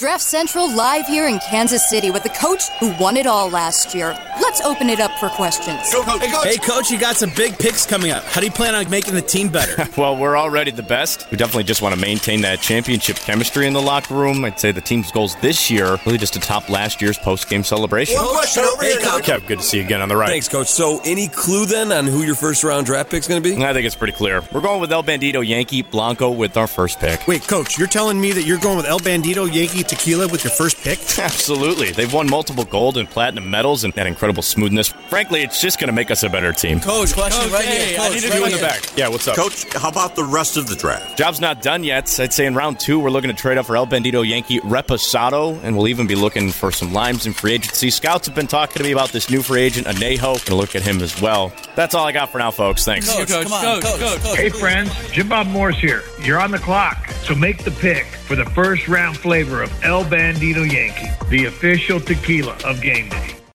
Draft Central live here in Kansas City with the coach who won it all last year. Let's open it up for questions. Go, coach. Hey, coach. Hey, coach, you got some big picks coming up. How do you plan on making the team better? well, we're already the best. We definitely just want to maintain that championship chemistry in the locker room. I'd say the team's goals this year really just to top last year's post-game celebration. One question over Hey, here, coach. coach. Kev, good to see you again on the right. Thanks, coach. So, any clue then on who your first round draft pick's going to be? I think it's pretty clear. We're going with El Bandido Yankee Blanco with our first pick. Wait, coach, you're telling me that you're going with El Bandido Yankee Tequila with your first pick? Absolutely. They've won multiple gold and platinum medals and that incredible smoothness. Frankly, it's just going to make us a better team. Coach, question Coach, right hey, here. I need to right do in the back. Yeah, what's up? Coach, how about the rest of the draft? Job's not done yet. I'd say in round two, we're looking to trade up for El Bandido Yankee Reposado, and we'll even be looking for some limes in free agency. Scouts have been talking to me about this new free agent, Anejo. Gonna look at him as well. That's all I got for now, folks. Thanks. Coach, come on, coach, coach. Hey friends, Jim Bob Morris here. You're on the clock, so make the pick for the first round flavor of El Bandido Yankee, the official tequila of game day.